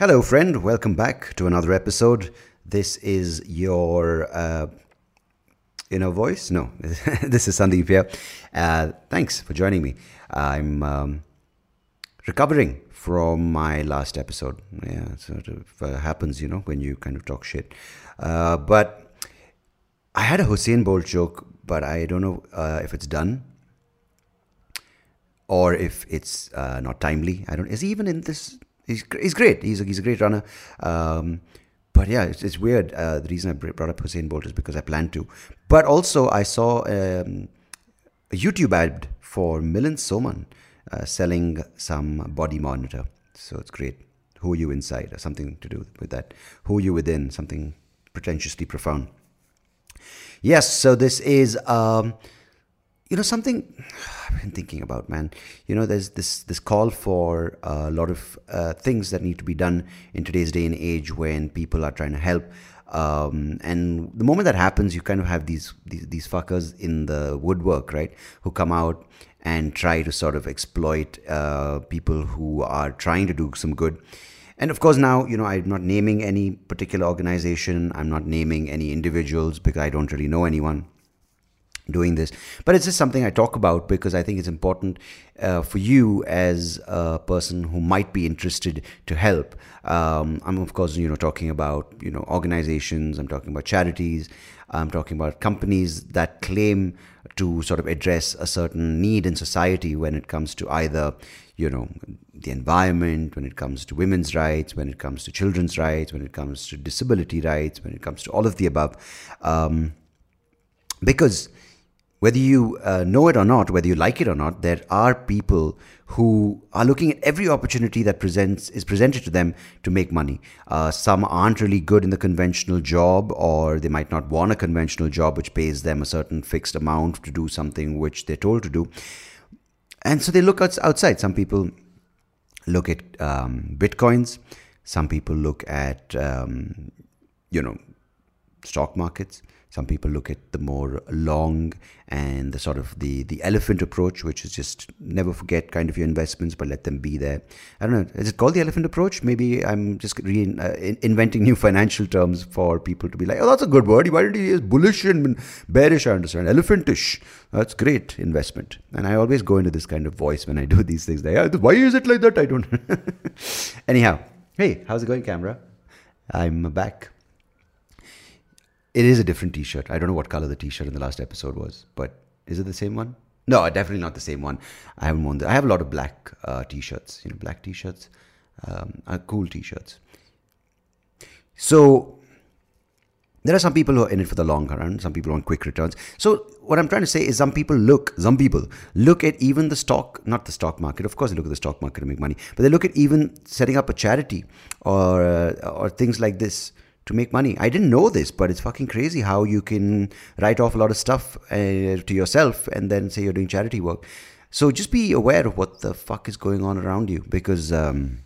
Hello, friend. Welcome back to another episode. This is your uh, inner voice. No, this is Sandeep here. Uh, thanks for joining me. I'm um, recovering from my last episode. Yeah, sort of uh, happens, you know, when you kind of talk shit. Uh, but I had a Usain Bolt joke, but I don't know uh, if it's done or if it's uh, not timely. I don't. Is he even in this? He's he's great. He's a, he's a great runner. Um, but yeah, it's, it's weird. Uh, the reason I brought up Usain Bolt is because I planned to. But also, I saw um, a YouTube ad for Milind Soman uh, selling some body monitor. So it's great. Who are you inside? Or something to do with that. Who are you within? Something pretentiously profound. Yes, so this is. Um, you know something I've been thinking about, man. You know, there's this this call for a lot of uh, things that need to be done in today's day and age when people are trying to help. Um, and the moment that happens, you kind of have these, these these fuckers in the woodwork, right? Who come out and try to sort of exploit uh, people who are trying to do some good. And of course, now, you know, I'm not naming any particular organization. I'm not naming any individuals because I don't really know anyone doing this. But it's just something I talk about because I think it's important uh, for you as a person who might be interested to help. Um, I'm of course, you know, talking about you know organizations. I'm talking about charities. I'm talking about companies that claim to sort of address a certain need in society when it comes to either you know the environment when it comes to women's rights when it comes to children's rights when it comes to disability rights when it comes to all of the above um, because whether you uh, know it or not, whether you like it or not, there are people who are looking at every opportunity that presents is presented to them to make money. Uh, some aren't really good in the conventional job, or they might not want a conventional job which pays them a certain fixed amount to do something which they're told to do, and so they look outside. Some people look at um, bitcoins. Some people look at um, you know stock markets some people look at the more long and the sort of the the elephant approach, which is just never forget kind of your investments, but let them be there. I don't know. Is it called the elephant approach? Maybe I'm just re- uh, inventing new financial terms for people to be like, oh, that's a good word. Why did he use bullish and bearish? I understand. Elephantish. That's great investment. And I always go into this kind of voice when I do these things. Like, why is it like that? I don't. Anyhow, hey, how's it going, camera? I'm back. It is a different T-shirt. I don't know what color the T-shirt in the last episode was, but is it the same one? No, definitely not the same one. I haven't worn. The, I have a lot of black uh, T-shirts. You know, black T-shirts, um, are cool T-shirts. So there are some people who are in it for the long run. Some people want quick returns. So what I'm trying to say is, some people look. Some people look at even the stock, not the stock market. Of course, they look at the stock market to make money, but they look at even setting up a charity or uh, or things like this to make money. I didn't know this, but it's fucking crazy how you can write off a lot of stuff uh, to yourself and then say you're doing charity work. So just be aware of what the fuck is going on around you because um,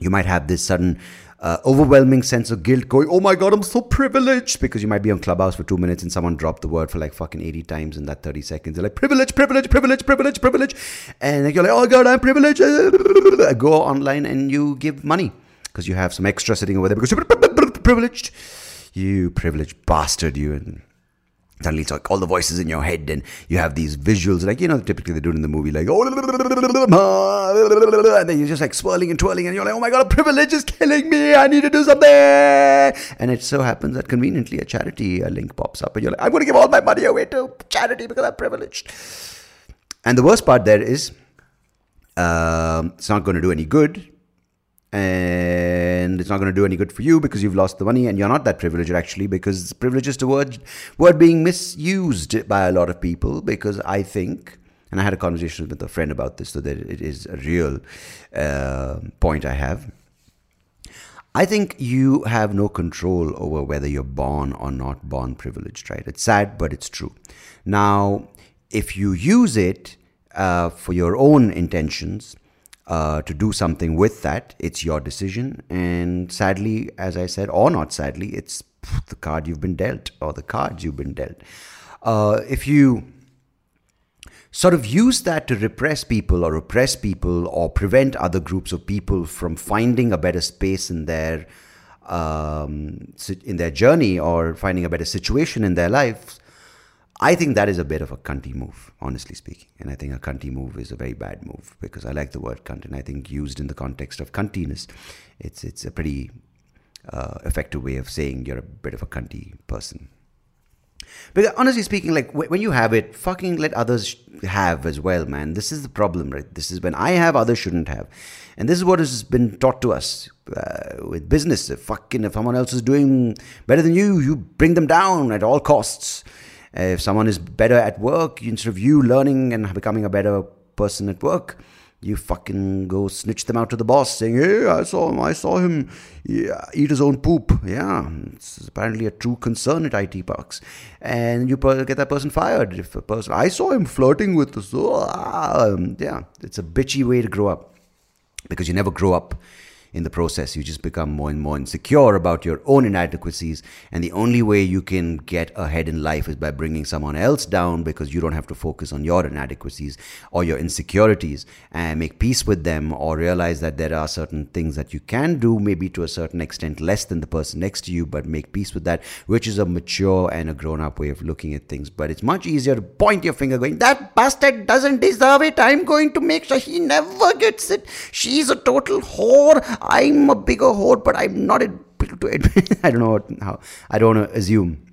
you might have this sudden uh, overwhelming sense of guilt going, oh my God, I'm so privileged because you might be on Clubhouse for two minutes and someone dropped the word for like fucking 80 times in that 30 seconds. They're like, privilege, privilege, privilege, privilege, privilege. And you're like, oh God, I'm privileged. Go online and you give money because you have some extra sitting over there because privileged. You privileged bastard, you. And suddenly it's like all the voices in your head and you have these visuals like you know typically they do it in the movie like oh and then you're just like swirling and twirling and you're like oh my god a privilege is killing me i need to do something and it so happens that conveniently a charity link pops up and you're like i'm going to give all my money away to charity because i'm privileged and the worst part there is um, it's not going to do any good and it's not going to do any good for you because you've lost the money and you're not that privileged actually because privilege is the word word being misused by a lot of people because I think and I had a conversation with a friend about this so that it is a real uh, point I have. I think you have no control over whether you're born or not born privileged right? It's sad but it's true. Now if you use it uh, for your own intentions uh, to do something with that. It's your decision. And sadly, as I said, or not sadly, it's the card you've been dealt or the cards you've been dealt. Uh, if you sort of use that to repress people or oppress people or prevent other groups of people from finding a better space in their um, in their journey or finding a better situation in their lives, I think that is a bit of a cunty move, honestly speaking. And I think a cunty move is a very bad move because I like the word cunt, and I think used in the context of cuntiness, it's it's a pretty uh, effective way of saying you're a bit of a cunty person. But honestly speaking, like when you have it, fucking let others have as well, man. This is the problem, right? This is when I have, others shouldn't have. And this is what has been taught to us uh, with business. If fucking if someone else is doing better than you, you bring them down at all costs. Uh, if someone is better at work, instead of you learning and becoming a better person at work, you fucking go snitch them out to the boss saying, Hey, I saw him, I saw him eat his own poop. Yeah, it's apparently a true concern at IT parks. And you get that person fired. If a person, I saw him flirting with this. Oh, yeah, it's a bitchy way to grow up because you never grow up in the process. You just become more and more insecure about your own inadequacies. And the only way you can get ahead in life is by bringing someone else down because you don't have to focus on your inadequacies or your insecurities and make peace with them or realize that there are certain things that you can do, maybe to a certain extent less than the person next to you, but make peace with that, which is a mature and a grown up way of looking at things. But it's much easier to point your finger going, that bastard doesn't deserve it. I'm going to make sure he never gets it. She's a total whore. I'm a bigger whore, but I'm not able to admit. I don't know how. I don't want to assume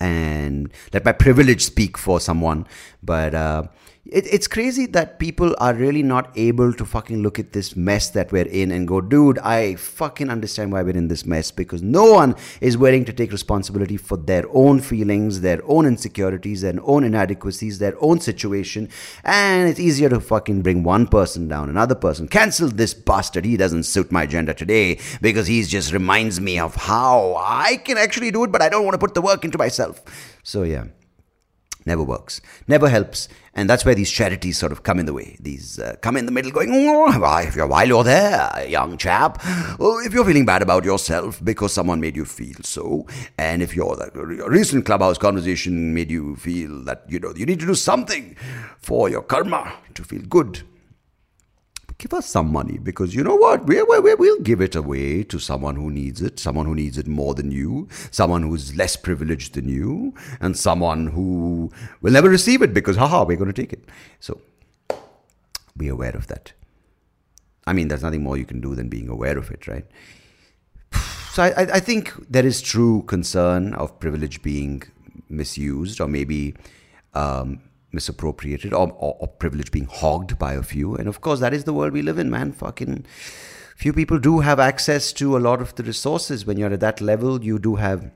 and let my privilege speak for someone. But uh, it, it's crazy that people are really not able to fucking look at this mess that we're in and go, dude, I fucking understand why we're in this mess because no one is willing to take responsibility for their own feelings, their own insecurities, their own inadequacies, their own situation. And it's easier to fucking bring one person down, another person, cancel this bastard. He doesn't suit my agenda today because he just reminds me of how I can actually do it, but I don't want to put the work into myself. So, yeah never works, never helps. And that's where these charities sort of come in the way. These uh, come in the middle going, oh, if you're, while you're there, young chap, oh, if you're feeling bad about yourself because someone made you feel so, and if your recent clubhouse conversation made you feel that, you know, you need to do something for your karma to feel good, give us some money because you know what? We, we, we'll give it away to someone who needs it, someone who needs it more than you, someone who's less privileged than you, and someone who will never receive it because, haha, we're going to take it. So be aware of that. I mean, there's nothing more you can do than being aware of it, right? So I, I think there is true concern of privilege being misused or maybe um, misappropriated or, or, or, privilege being hogged by a few. And of course, that is the world we live in, man. Fucking few people do have access to a lot of the resources. When you're at that level, you do have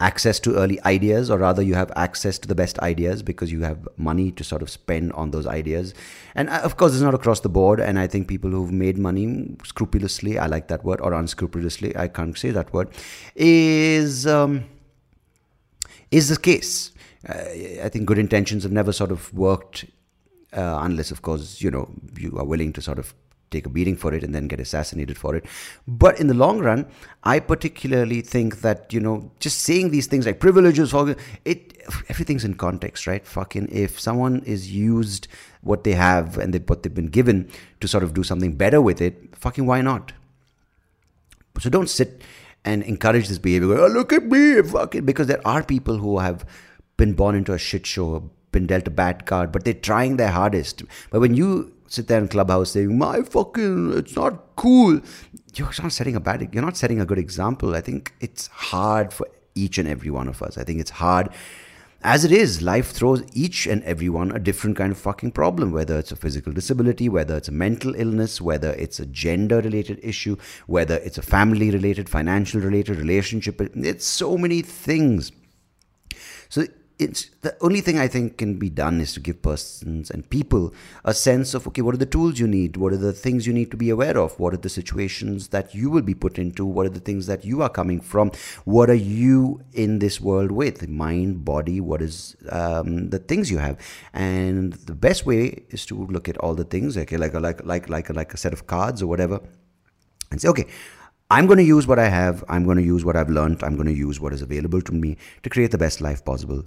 access to early ideas, or rather, you have access to the best ideas because you have money to sort of spend on those ideas. And uh, of course, it's not across the board. And I think people who've made money scrupulously, I like that word, or unscrupulously, I can't say that word, is. Um, is the case I think good intentions have never sort of worked uh, unless, of course, you know, you are willing to sort of take a beating for it and then get assassinated for it. But in the long run, I particularly think that, you know, just saying these things like privileges, it everything's in context, right? Fucking if someone is used what they have and they, what they've been given to sort of do something better with it, fucking why not? So don't sit and encourage this behavior. oh, look at me, fucking, because there are people who have been born into a shit show, been dealt a bad card, but they're trying their hardest. But when you sit there in clubhouse saying, "My fucking, it's not cool," you're not setting a bad, you're not setting a good example. I think it's hard for each and every one of us. I think it's hard. As it is, life throws each and every one a different kind of fucking problem, whether it's a physical disability, whether it's a mental illness, whether it's a gender related issue, whether it's a family related, financial related, relationship. It's so many things. So it's the only thing I think can be done is to give persons and people a sense of okay, what are the tools you need? What are the things you need to be aware of? What are the situations that you will be put into? What are the things that you are coming from? What are you in this world with? Mind, body, what is um, the things you have? And the best way is to look at all the things, okay, like a, like like like a, like a set of cards or whatever, and say, okay, I'm going to use what I have. I'm going to use what I've learned. I'm going to use what is available to me to create the best life possible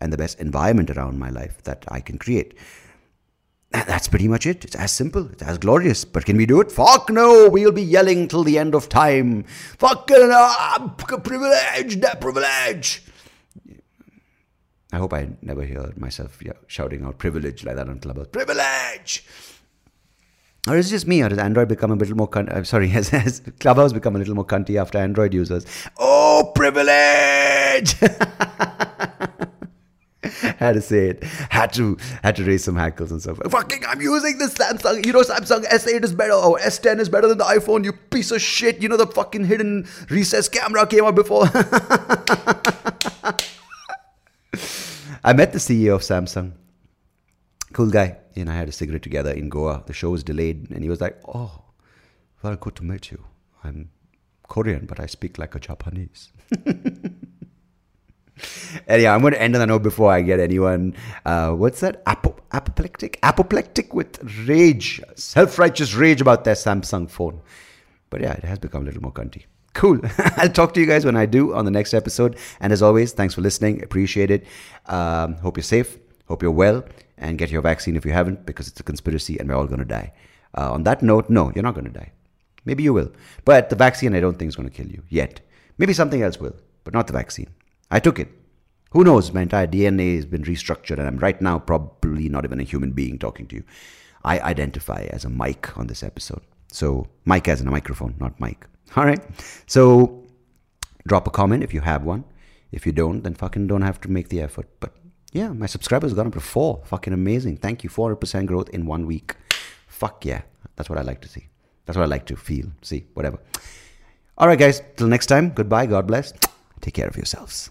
and the best environment around my life that I can create. That's pretty much it. It's as simple. It's as glorious. But can we do it? Fuck no. We'll be yelling till the end of time. Fucking uh, privilege, that privilege. I hope I never hear myself shouting out privilege like that on Clubhouse. Privilege! Or is it just me, or has Android become a little more cunt? I'm sorry, has, has Clubhouse become a little more cunty after Android users? Oh, privilege! had to say it. Had to had to raise some hackles and stuff. Fucking, I'm using this Samsung. You know, Samsung S8 is better. Oh, S10 is better than the iPhone. You piece of shit. You know the fucking hidden recess camera came out before. I met the CEO of Samsung. Cool guy. He and I had a cigarette together in Goa. The show was delayed, and he was like, "Oh, well, good to meet you. I'm Korean, but I speak like a Japanese." Anyhow, I'm going to end on a note before I get anyone. Uh, what's that? Apo- apoplectic? Apoplectic with rage, self righteous rage about their Samsung phone. But yeah, it has become a little more cunty. Cool. I'll talk to you guys when I do on the next episode. And as always, thanks for listening. Appreciate it. Um, hope you're safe. Hope you're well. And get your vaccine if you haven't, because it's a conspiracy and we're all going to die. Uh, on that note, no, you're not going to die. Maybe you will. But the vaccine, I don't think is going to kill you yet. Maybe something else will, but not the vaccine. I took it. Who knows? My entire DNA has been restructured, and I'm right now probably not even a human being talking to you. I identify as a mic on this episode. So, mic as in a microphone, not mic. All right. So, drop a comment if you have one. If you don't, then fucking don't have to make the effort. But yeah, my subscribers got up to four. Fucking amazing. Thank you. 400% growth in one week. Fuck yeah. That's what I like to see. That's what I like to feel, see, whatever. All right, guys. Till next time. Goodbye. God bless. Take care of yourselves.